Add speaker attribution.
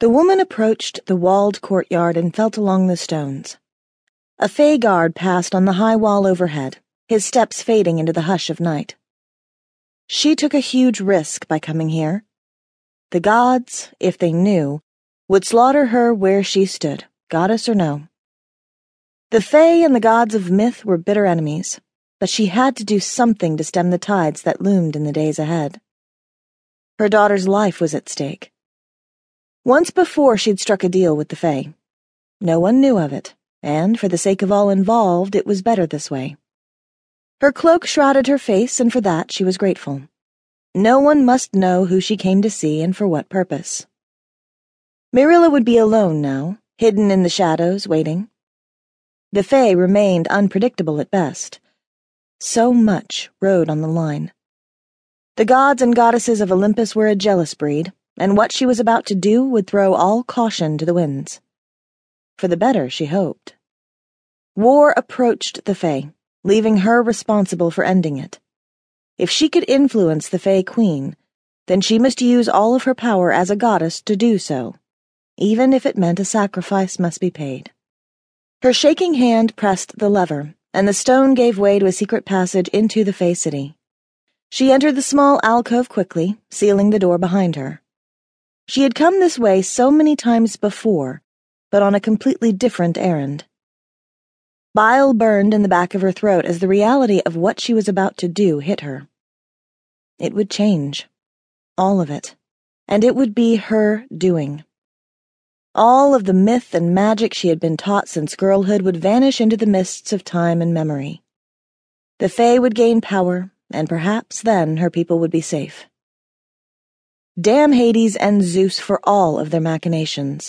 Speaker 1: The woman approached the walled courtyard and felt along the stones. A Fae guard passed on the high wall overhead, his steps fading into the hush of night. She took a huge risk by coming here. The gods, if they knew, would slaughter her where she stood, goddess or no. The Fae and the gods of myth were bitter enemies, but she had to do something to stem the tides that loomed in the days ahead. Her daughter's life was at stake. Once before she'd struck a deal with the Fae. No one knew of it, and for the sake of all involved, it was better this way. Her cloak shrouded her face, and for that she was grateful. No one must know who she came to see and for what purpose. Mirilla would be alone now, hidden in the shadows, waiting. The Fae remained unpredictable at best. So much rode on the line. The gods and goddesses of Olympus were a jealous breed, and what she was about to do would throw all caution to the winds. For the better, she hoped. War approached the Fae, leaving her responsible for ending it. If she could influence the Fae Queen, then she must use all of her power as a goddess to do so, even if it meant a sacrifice must be paid. Her shaking hand pressed the lever, and the stone gave way to a secret passage into the Fae City. She entered the small alcove quickly, sealing the door behind her. She had come this way so many times before, but on a completely different errand. Bile burned in the back of her throat as the reality of what she was about to do hit her. It would change. All of it. And it would be her doing. All of the myth and magic she had been taught since girlhood would vanish into the mists of time and memory. The Fae would gain power, and perhaps then her people would be safe. Damn Hades and Zeus for all of their machinations.